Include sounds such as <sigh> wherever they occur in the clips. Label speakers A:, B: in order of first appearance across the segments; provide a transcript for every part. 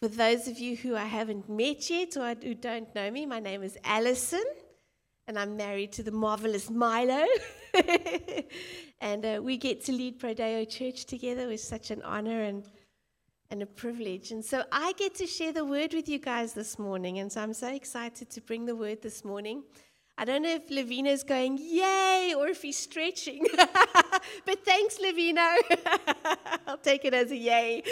A: For those of you who I haven't met yet or who don't know me, my name is Allison, and I'm married to the marvelous Milo. <laughs> and uh, we get to lead Prodeo Church together. It's such an honor and, and a privilege. And so I get to share the word with you guys this morning. And so I'm so excited to bring the word this morning. I don't know if Levino's going, yay, or if he's stretching. <laughs> but thanks, Levino. <laughs> I'll take it as a yay.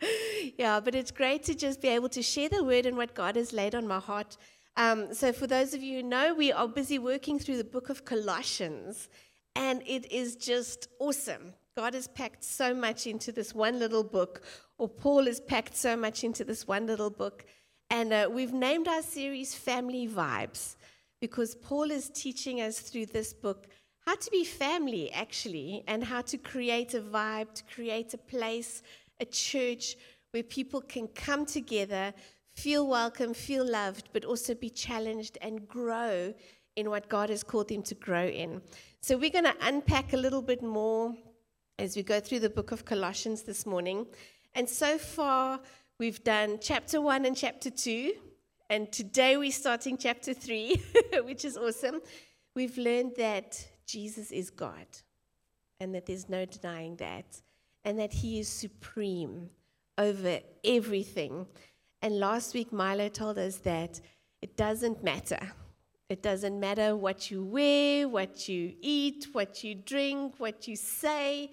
A: <laughs> yeah, but it's great to just be able to share the word and what God has laid on my heart. Um, so, for those of you who know, we are busy working through the book of Colossians, and it is just awesome. God has packed so much into this one little book, or Paul has packed so much into this one little book. And uh, we've named our series Family Vibes because Paul is teaching us through this book how to be family, actually, and how to create a vibe, to create a place, a church where people can come together, feel welcome, feel loved, but also be challenged and grow in what God has called them to grow in. So we're going to unpack a little bit more as we go through the book of Colossians this morning. And so far, we've done chapter one and chapter two. And today we're starting chapter three, <laughs> which is awesome. We've learned that Jesus is God and that there's no denying that and that He is supreme over everything. And last week, Milo told us that it doesn't matter. It doesn't matter what you wear, what you eat, what you drink, what you say.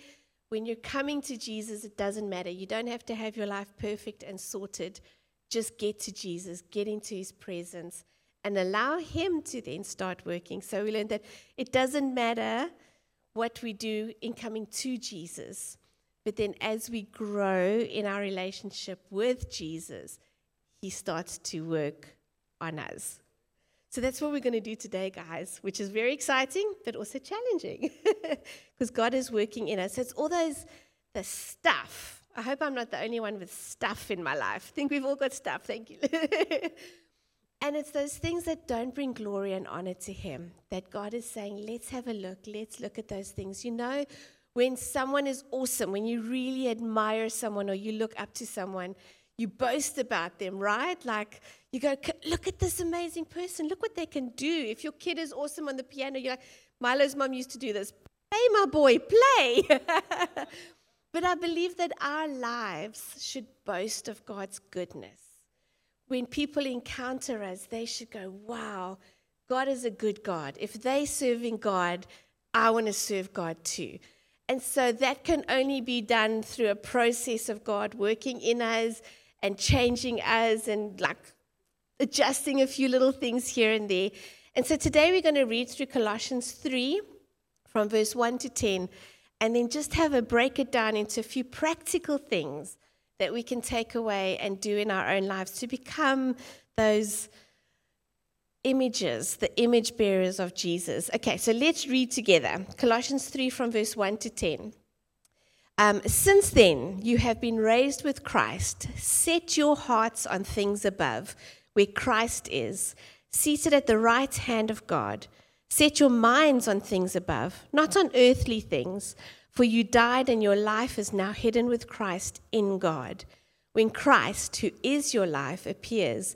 A: When you're coming to Jesus, it doesn't matter. You don't have to have your life perfect and sorted. Just get to Jesus, get into his presence, and allow him to then start working. So we learned that it doesn't matter what we do in coming to Jesus. But then as we grow in our relationship with Jesus, he starts to work on us. So that's what we're going to do today, guys, which is very exciting, but also challenging <laughs> because God is working in us. So it's all those, the stuff. I hope I'm not the only one with stuff in my life. I think we've all got stuff. Thank you. <laughs> and it's those things that don't bring glory and honor to Him that God is saying, let's have a look. Let's look at those things. You know, when someone is awesome, when you really admire someone or you look up to someone, you boast about them, right? Like you go, look at this amazing person. Look what they can do. If your kid is awesome on the piano, you're like, Milo's mom used to do this. Play, my boy, play. <laughs> but I believe that our lives should boast of God's goodness. When people encounter us, they should go, wow, God is a good God. If they're serving God, I want to serve God too. And so that can only be done through a process of God working in us and changing us and like adjusting a few little things here and there. And so today we're going to read through Colossians 3 from verse 1 to 10 and then just have a break it down into a few practical things that we can take away and do in our own lives to become those images, the image bearers of Jesus. Okay, so let's read together Colossians 3 from verse 1 to 10. Um, Since then, you have been raised with Christ. Set your hearts on things above, where Christ is, seated at the right hand of God. Set your minds on things above, not on earthly things, for you died and your life is now hidden with Christ in God. When Christ, who is your life, appears,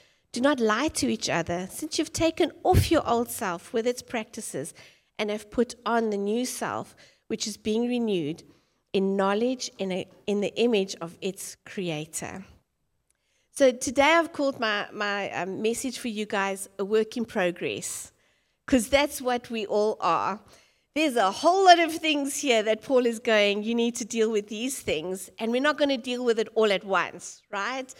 A: Do not lie to each other, since you've taken off your old self with its practices and have put on the new self, which is being renewed in knowledge in, a, in the image of its creator. So today I've called my, my um, message for you guys a work in progress, because that's what we all are. There's a whole lot of things here that Paul is going, you need to deal with these things, and we're not going to deal with it all at once, right?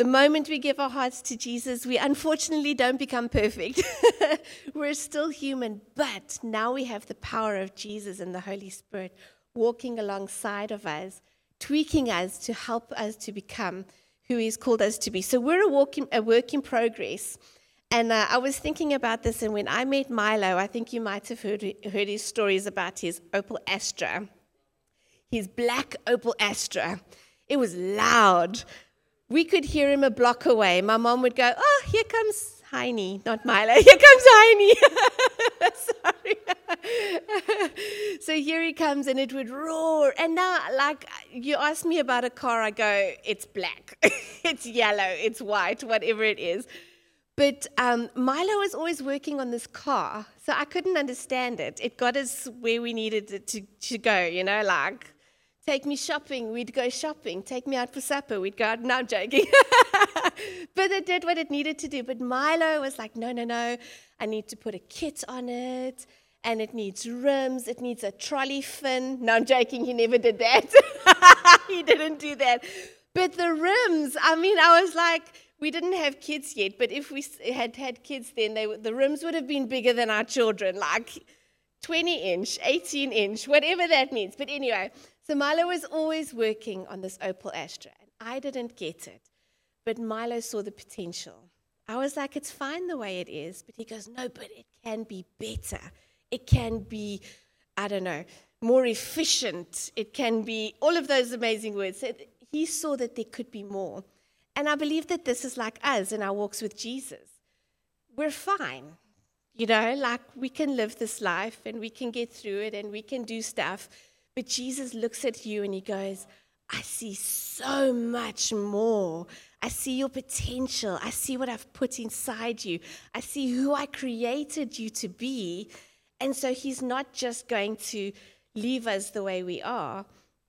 A: The moment we give our hearts to Jesus, we unfortunately don't become perfect. <laughs> We're still human, but now we have the power of Jesus and the Holy Spirit walking alongside of us, tweaking us to help us to become who He's called us to be. So we're a, walk in, a work in progress. And uh, I was thinking about this, and when I met Milo, I think you might have heard, heard his stories about his Opel Astra, his black Opel Astra. It was loud. We could hear him a block away. My mom would go, Oh, here comes Heine, not Milo. <laughs> Here comes Heine. <laughs> Sorry. <laughs> so here he comes, and it would roar. And now, like, you ask me about a car, I go, It's black, it's yellow, it's white, whatever it is. But um, Milo was always working on this car, so I couldn't understand it. It got us where we needed it to, to go, you know, like take me shopping, we'd go shopping. Take me out for supper, we'd go out. No, I'm joking. <laughs> but it did what it needed to do. But Milo was like, no, no, no, I need to put a kit on it. And it needs rims, it needs a trolley fin. No, I'm joking, he never did that. <laughs> he didn't do that. But the rims, I mean, I was like, we didn't have kids yet, but if we had had kids then, they, the rims would have been bigger than our children, like 20 inch, 18 inch, whatever that means. But anyway, so Milo was always working on this Opel Astra, and I didn't get it. But Milo saw the potential. I was like, it's fine the way it is. But he goes, no, but it can be better. It can be, I don't know, more efficient. It can be all of those amazing words. He saw that there could be more. And I believe that this is like us in our walks with Jesus. We're fine. You know, like we can live this life and we can get through it and we can do stuff. But Jesus looks at you and he goes, I see so much more. I see your potential. I see what I've put inside you. I see who I created you to be. And so he's not just going to leave us the way we are,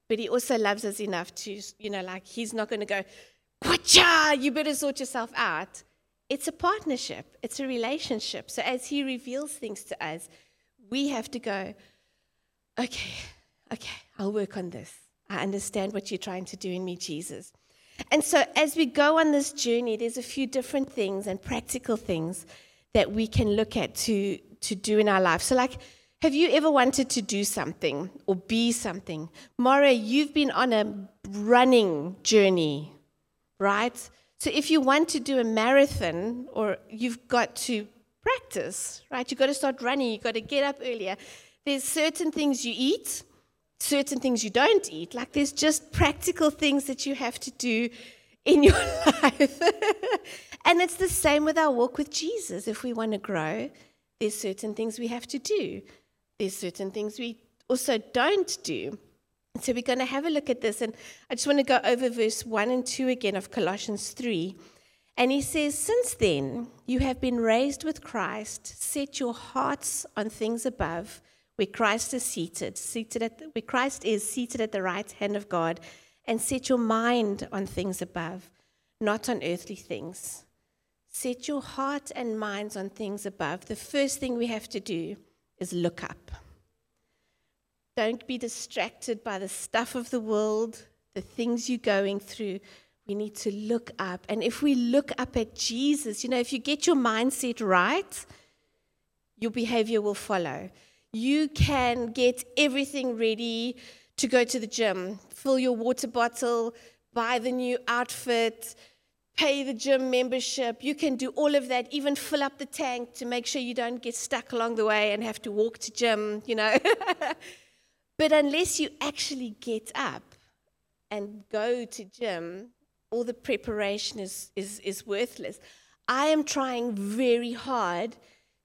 A: but he also loves us enough to, you know, like he's not going to go, Kwacha, you better sort yourself out. It's a partnership, it's a relationship. So as he reveals things to us, we have to go, okay, okay, I'll work on this. I understand what you're trying to do in me, Jesus. And so as we go on this journey, there's a few different things and practical things that we can look at to, to do in our life. So, like, have you ever wanted to do something or be something? Mara, you've been on a running journey right? So if you want to do a marathon, or you've got to practice, right? You've got to start running, you've got to get up earlier. There's certain things you eat, certain things you don't eat. Like there's just practical things that you have to do in your <laughs> life. and it's the same with our walk with Jesus. If we want to grow, there's certain things we have to do. There's certain things we also don't do. So we're going to have a look at this. And I just want to go over verse 1 and 2 again of Colossians 3. And he says, Since then you have been raised with Christ, set your hearts on things above, where Christ is seated, seated at the, where Christ is seated at the right hand of God, and set your mind on things above, not on earthly things. Set your heart and minds on things above. The first thing we have to do is look up. Don't be distracted by the stuff of the world, the things you're going through. We need to look up. And if we look up at Jesus, you know, if you get your mindset right, your behavior will follow. You can get everything ready to go to the gym, fill your water bottle, buy the new outfit, pay the gym membership. You can do all of that, even fill up the tank to make sure you don't get stuck along the way and have to walk to gym, you know. <laughs> But unless you actually get up and go to gym, all the preparation is, is, is worthless. I am trying very hard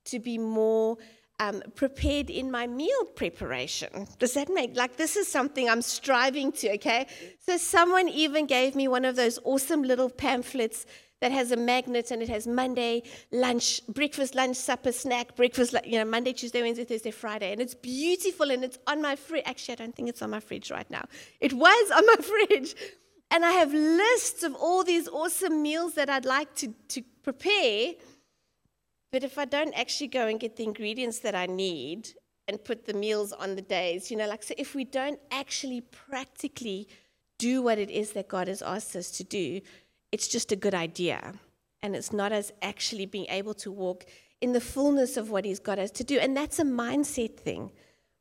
A: to be more um, prepared in my meal preparation. Does that make like this is something I'm striving to? Okay, so someone even gave me one of those awesome little pamphlets that has a magnet and it has Monday, lunch, breakfast, lunch, supper, snack, breakfast, you know, Monday, Tuesday, Wednesday, Thursday, Friday. And it's beautiful and it's on my fridge. Actually, I don't think it's on my fridge right now. It was on my <laughs> fridge. And I have lists of all these awesome meals that I'd like to, to prepare. But if I don't actually go and get the ingredients that I need and put the meals on the days, you know, like, so if we don't actually practically do what it is that God has asked us to do, it's just a good idea. And it's not as actually being able to walk in the fullness of what He's got us to do. And that's a mindset thing.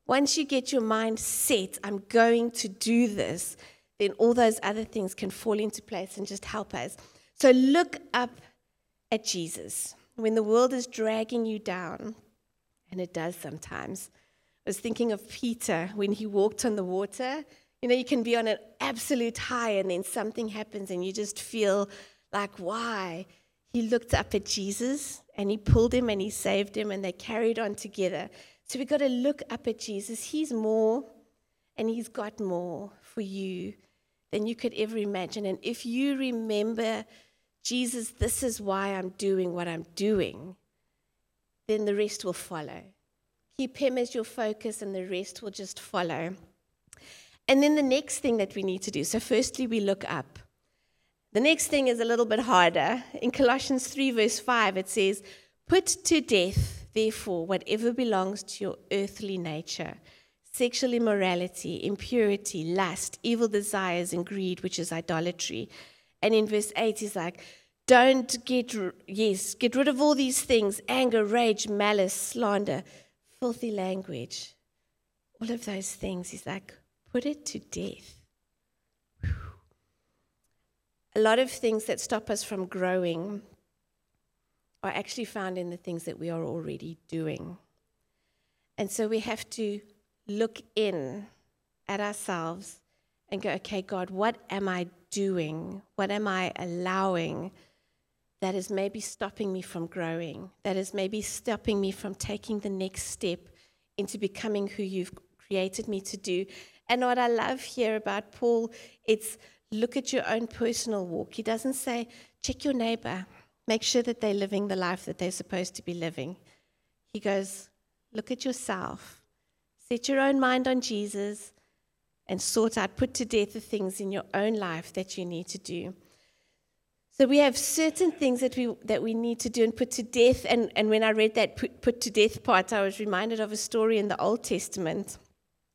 A: Once you get your mind set, I'm going to do this, then all those other things can fall into place and just help us. So look up at Jesus. When the world is dragging you down, and it does sometimes. I was thinking of Peter when he walked on the water. You know, you can be on an absolute high and then something happens and you just feel like, why? He looked up at Jesus and he pulled him and he saved him and they carried on together. So we've got to look up at Jesus. He's more and he's got more for you than you could ever imagine. And if you remember, Jesus, this is why I'm doing what I'm doing, then the rest will follow. Keep him as your focus, and the rest will just follow. And then the next thing that we need to do so, firstly, we look up. The next thing is a little bit harder. In Colossians 3, verse 5, it says, Put to death, therefore, whatever belongs to your earthly nature sexual immorality, impurity, lust, evil desires, and greed, which is idolatry. And in verse 8, he's like, don't get, yes, get rid of all these things anger, rage, malice, slander, filthy language. All of those things. He's like, put it to death. A lot of things that stop us from growing are actually found in the things that we are already doing. And so we have to look in at ourselves and go, okay, God, what am I doing? What am I allowing that is maybe stopping me from growing? That is maybe stopping me from taking the next step into becoming who you've created me to do. And what I love here about Paul, it's look at your own personal walk. He doesn't say, check your neighbor, make sure that they're living the life that they're supposed to be living. He goes, look at yourself Set your own mind on Jesus and sort out, put to death the things in your own life that you need to do. So we have certain things that we that we need to do and put to death. And, and when I read that put, put to death part, I was reminded of a story in the Old Testament,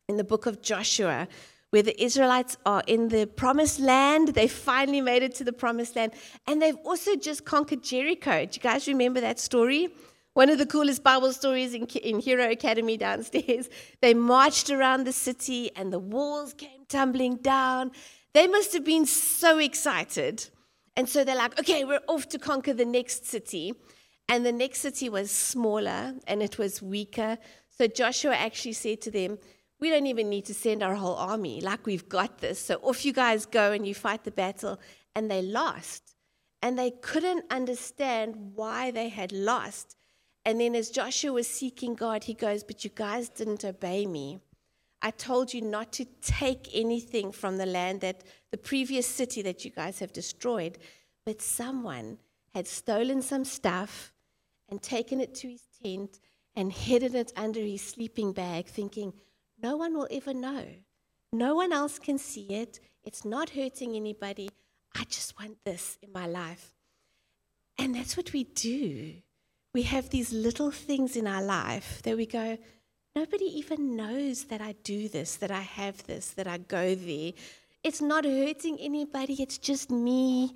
A: in the book of Joshua, where the Israelites are in the promised land. They finally made it to the promised land. And they've also just conquered Jericho. Do you guys remember that story? One of the coolest Bible stories in, in Hero Academy downstairs. <laughs> They marched around the city and the walls came tumbling down. They must have been so excited. And so they're like, okay, we're off to conquer the next city. And the next city was smaller and it was weaker. So Joshua actually said to them, We don't even need to send our whole army. Like, we've got this. So off you guys go and you fight the battle. And they lost. And they couldn't understand why they had lost. And then as Joshua was seeking God, he goes, But you guys didn't obey me. I told you not to take anything from the land that the previous city that you guys have destroyed, but someone had stolen some stuff and taken it to his tent and hidden it under his sleeping bag, thinking, No one will ever know. No one else can see it. It's not hurting anybody. I just want this in my life. And that's what we do we have these little things in our life that we go, nobody even knows that I do this, that I have this, that I go there. It's not hurting anybody, it's just me.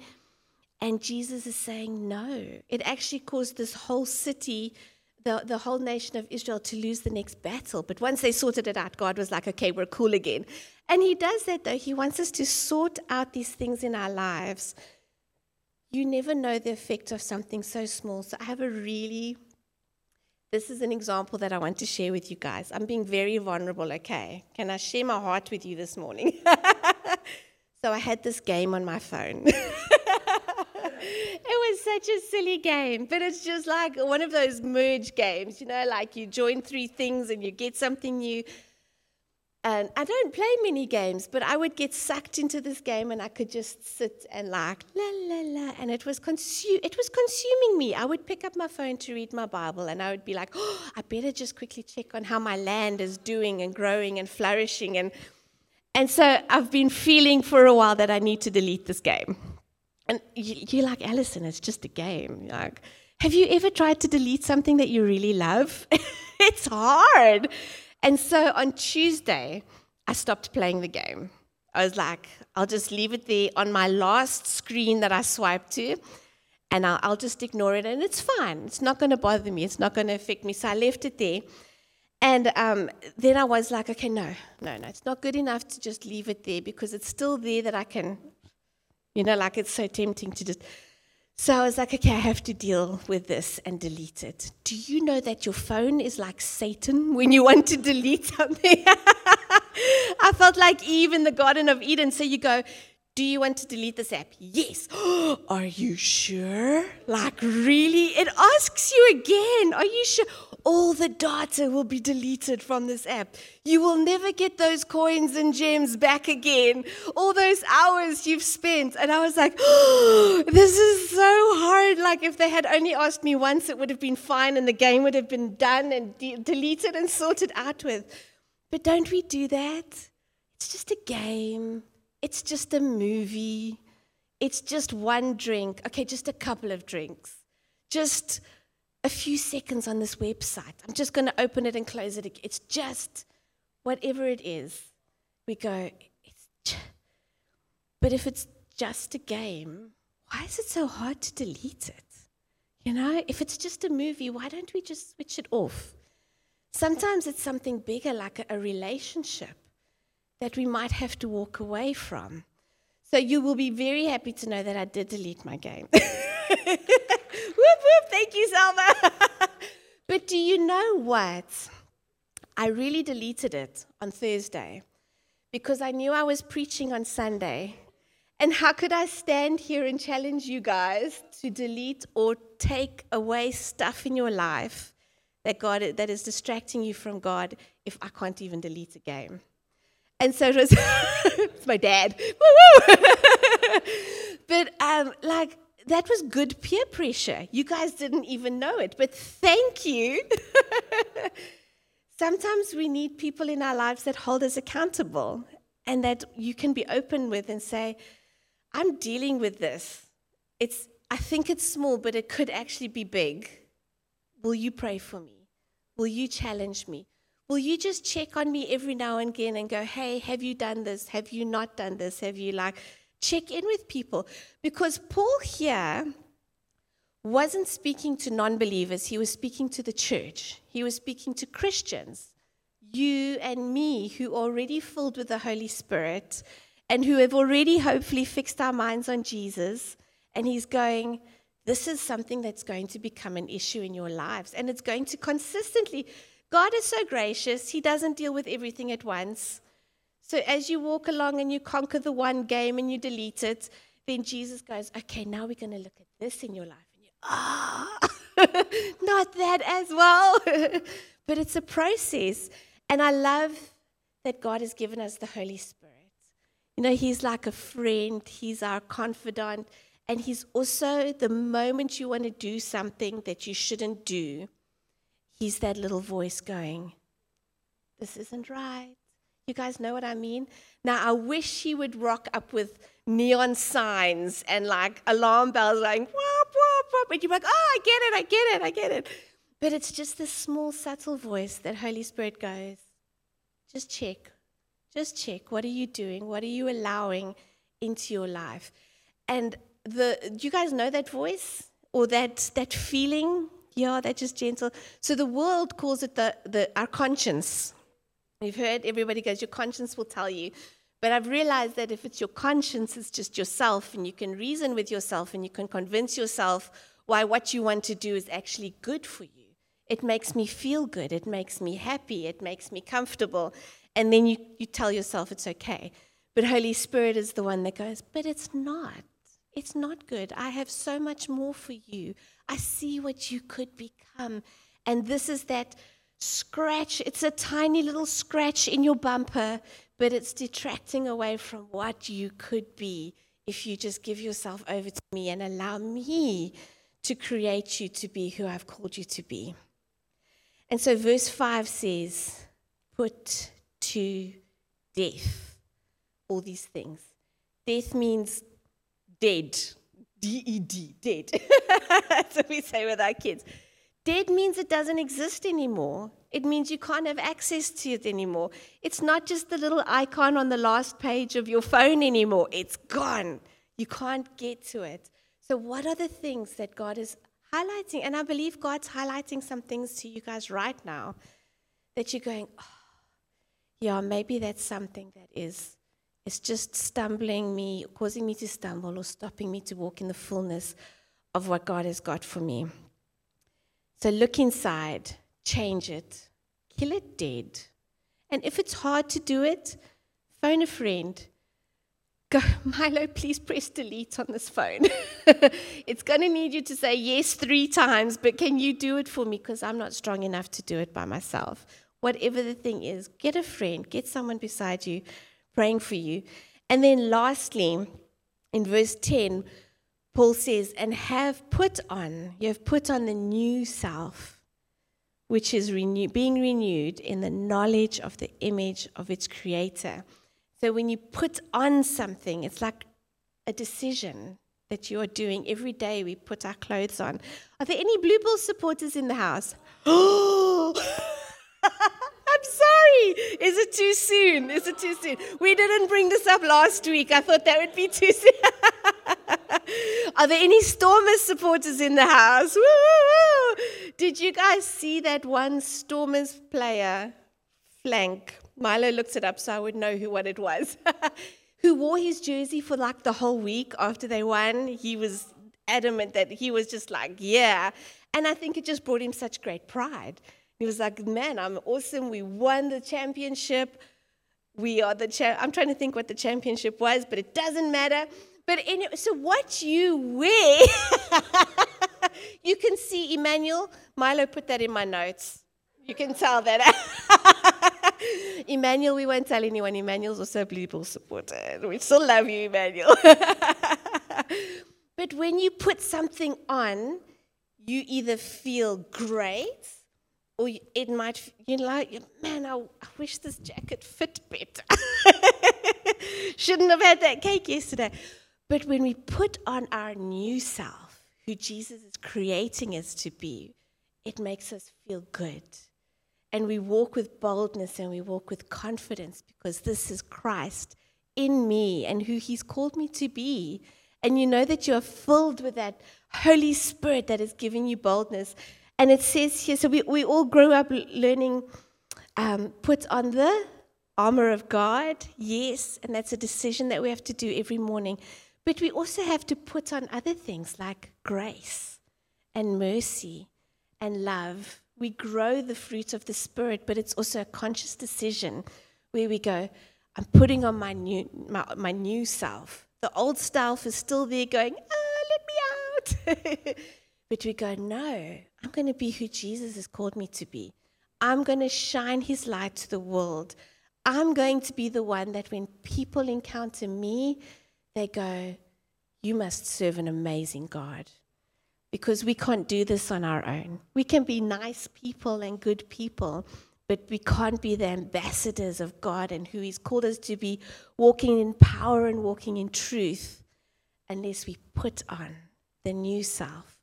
A: And Jesus is saying, no. It actually caused this whole city, the, the whole nation of Israel, to lose the next battle. But once they sorted it out, God was like, okay, we're cool again. And He does that, though. He wants us to sort out these things in our lives you never know the effect of something so small. So I have a really, this is an example that I want to share with you guys. I'm being very vulnerable, okay? Can I share my heart with you this morning? <laughs> so I had this game on my phone. <laughs> it was such a silly game, but it's just like one of those merge games, you know, like you join three things and you get something new. And I don't play mini games, but I would get sucked into this game and I could just sit and like la la la and it was consu- it was consuming me. I would pick up my phone to read my Bible and I would be like, "Oh, <gasps> I better just quickly check on how my land is doing and growing and flourishing and and so I've been feeling for a while that I need to delete this game. And you're like, Allison, it's just a game. Like, have you ever tried to delete something that you really love? <laughs> it's hard. And so on Tuesday, I stopped playing the game. I was like, I'll just leave it there on my last screen that I swiped to, and I'll, I'll just ignore it, and it's fine. It's not going to bother me. It's not going to affect me. So I left it there. And um, then I was like, okay, no, no, no, it's not good enough to just leave it there because it's still there that I can, you know, like it's so tempting to just. So I was like, okay, I have to deal with this and delete it. Do you know that your phone is like Satan when you want to delete something? <laughs> I felt like Eve in the Garden of Eden. So you go, do you want to delete this app? Yes. <gasps> Are you sure? Like, really? It asks you again. Are you sure? All the data will be deleted from this app. You will never get those coins and gems back again. All those hours you've spent. And I was like, oh, <gasps> this is so hard. Like, if they had only asked me once, it would have been fine and the game would have been done and de- deleted and sorted out with. But don't we do that? It's just a game. It's just a movie. It's just one drink. Okay, just a couple of drinks. Just a few seconds on this website. I'm just going to open it and close it. It's just whatever it is. We go, but if it's just a game, why is it so hard to delete it? You know, if it's just a movie, why don't we just switch it off? Sometimes it's something bigger, like a, a relationship that we might have to walk away from. So you will be very happy to know that I did delete my game. <laughs> <laughs> whoop, whoop, thank you, Selma. <laughs> but do you know what? I really deleted it on Thursday because I knew I was preaching on Sunday. And how could I stand here and challenge you guys to delete or take away stuff in your life that God that is distracting you from God if I can't even delete a game? And so it was <laughs> it's my dad. but um, like that was good peer pressure. You guys didn't even know it, but thank you. <laughs> Sometimes we need people in our lives that hold us accountable and that you can be open with and say, I'm dealing with this. It's I think it's small, but it could actually be big. Will you pray for me? Will you challenge me? Will you just check on me every now and again and go, hey, have you done this? Have you not done this? Have you like check in with people? Because Paul here wasn't speaking to non believers, he was speaking to the church, he was speaking to Christians, you and me, who are already filled with the Holy Spirit and who have already hopefully fixed our minds on Jesus. And he's going, This is something that's going to become an issue in your lives, and it's going to consistently God is so gracious, He doesn't deal with everything at once. So as you walk along and you conquer the one game and you delete it, then Jesus goes, Okay, now we're going to look at this in your life. And you, ah, oh, <laughs> not that as well. <laughs> but it's a process. And I love that God has given us the Holy Spirit. You know, He's like a friend, He's our confidant, and He's also the moment you want to do something that you shouldn't do he's that little voice going, This isn't right. You guys know what I mean? Now, I wish he would rock up with neon signs and like alarm bells going, whoop, whoop, whoop. And you're like, oh, I get it, I get it, I get it. But it's just this small, subtle voice that Holy Spirit goes, just check. Just check. What are you doing? What are you allowing into your life? And the, do you guys know that voice or that, that feeling yeah, they're just gentle. So the world calls it the, the our conscience. You've heard everybody goes, your conscience will tell you. But I've realized that if it's your conscience, it's just yourself, and you can reason with yourself and you can convince yourself why what you want to do is actually good for you. It makes me feel good. It makes me happy. It makes me comfortable. And then you, you tell yourself it's okay. But Holy Spirit is the one that goes, but it's not. It's not good. I have so much more for you. I see what you could become. And this is that scratch. It's a tiny little scratch in your bumper, but it's detracting away from what you could be if you just give yourself over to me and allow me to create you to be who I've called you to be. And so, verse 5 says, Put to death all these things. Death means dead. D E D, dead. <laughs> That's what we say with our kids. Dead means it doesn't exist anymore. It means you can't have access to it anymore. It's not just the little icon on the last page of your phone anymore. It's gone. You can't get to it. So, what are the things that God is highlighting? And I believe God's highlighting some things to you guys right now that you're going, oh, yeah, maybe that's something that is is just stumbling me, causing me to stumble, or stopping me to walk in the fullness of what God has got for me. So look inside, change it, kill it dead. And if it's hard to do it, phone a friend. Go, <laughs> Milo, please press delete on this phone. <laughs> it's going to need you to say yes three times, but can you do it for me? Because I'm not strong enough to do it by myself. Whatever the thing is, get a friend, get someone beside you praying for you. And then lastly, in verse 10, Paul says, and have put on, you have put on the new self, which is renew, being renewed in the knowledge of the image of its creator. So when you put on something, it's like a decision that you are doing every day. We put our clothes on. Are there any Blue Bulls supporters in the house? Oh! <gasps> I'm sorry. Is it too soon? Is it too soon? We didn't bring this up last week. I thought that would be too soon. <laughs> <laughs> Are there any Stormers supporters in the house? Woo-woo-woo. Did you guys see that one Stormers player flank? Milo looked it up so I would know who what it was. <laughs> who wore his jersey for like the whole week after they won. He was adamant that he was just like, yeah. And I think it just brought him such great pride. He was like, man, I'm awesome. We won the championship. We are the cha- I'm trying to think what the championship was, but it doesn't matter. But anyway, so what you wear, <laughs> you can see Emmanuel. Milo put that in my notes. You can tell that. <laughs> Emmanuel, we won't tell anyone. Emmanuel's also Blue Bull supporter. We still love you, Emmanuel. <laughs> but when you put something on, you either feel great or it might, you know, like, man, I, I wish this jacket fit better. Shouldn't have had that cake yesterday. But when we put on our new self, who Jesus is creating us to be, it makes us feel good. And we walk with boldness and we walk with confidence because this is Christ in me and who He's called me to be. And you know that you are filled with that Holy Spirit that is giving you boldness. And it says here, so we, we all grow up learning, um, put on the armor of God, yes, and that's a decision that we have to do every morning. But we also have to put on other things like grace and mercy and love. We grow the fruit of the Spirit, but it's also a conscious decision where we go, I'm putting on my new, my, my new self. The old self is still there going, ah, let me out. <laughs> but we go, no, I'm going to be who Jesus has called me to be. I'm going to shine his light to the world. I'm going to be the one that when people encounter me, they go, You must serve an amazing God. Because we can't do this on our own. We can be nice people and good people, but we can't be the ambassadors of God and who He's called us to be, walking in power and walking in truth, unless we put on the new self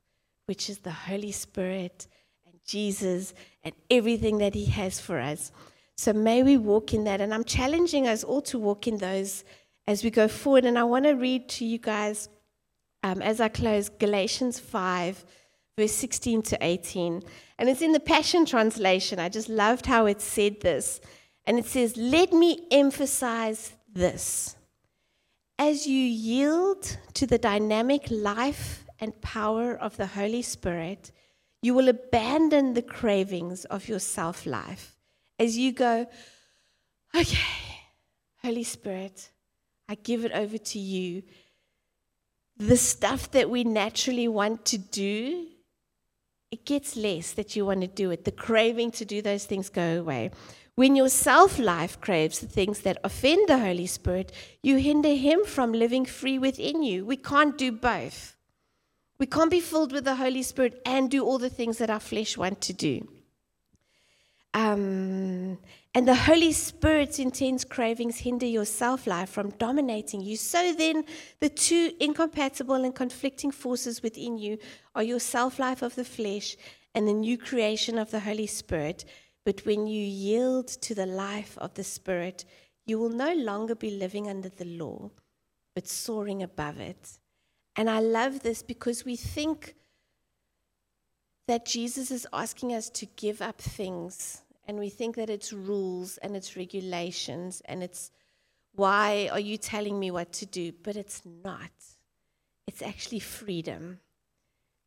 A: which is the Holy Spirit and Jesus and everything that He has for us. So may we walk in that. And I'm challenging us all to walk in those as we go forward. And I want to read to you guys, um, as I close, Galatians 5, verse 16 to 18. And it's in the Passion Translation. I just loved how it said this. And it says, Let me emphasize this. As you yield to the dynamic life and power of the Holy Spirit, you will abandon the cravings of your self life as you go, okay, Holy Spirit, I give it over to you. The stuff that we naturally want to do, it gets less that you want to do it. The craving to do those things go away. When your self life craves the things that offend the Holy Spirit, you hinder Him from living free within you. We can't do both. We can't be filled with the Holy Spirit and do all the things that our flesh want to do. Um, and the Holy Spirit's intense cravings hinder your self life from dominating you. So then, the two incompatible and conflicting forces within you are your self life of the flesh and the new creation of the Holy Spirit. But when you yield to the life of the Spirit, you will no longer be living under the law, but soaring above it. And I love this because we think that Jesus is asking us to give up things. And we think that it's rules and it's regulations and it's why are you telling me what to do? But it's not. It's actually freedom.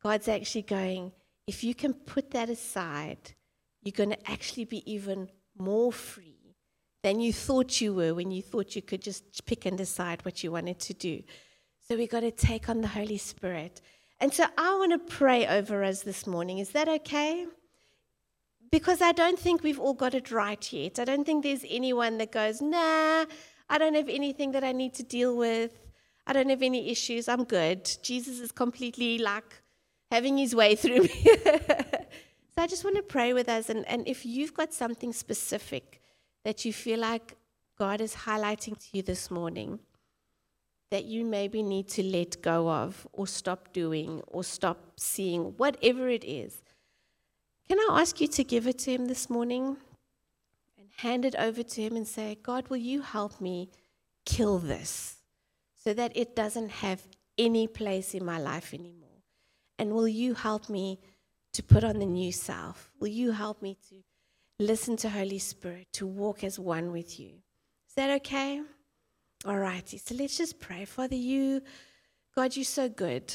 A: God's actually going, if you can put that aside, you're going to actually be even more free than you thought you were when you thought you could just pick and decide what you wanted to do. So we've got to take on the Holy Spirit. And so I want to pray over us this morning. Is that okay? Because I don't think we've all got it right yet. I don't think there's anyone that goes, nah, I don't have anything that I need to deal with. I don't have any issues. I'm good. Jesus is completely like having his way <laughs> through me. so I just want to pray with us. And, and if you've got something specific that you feel like God is highlighting to you this morning, that you maybe need to let go of or stop doing or stop seeing, whatever it is, can I ask you to give it to Him this morning and hand it over to Him and say, God, will you help me kill this so that it doesn't have any place in my life anymore? And will you help me to put on the new self? Will you help me to listen to Holy Spirit, to walk as one with you? Is that okay? All righty. So let's just pray. Father, you, God, you're so good.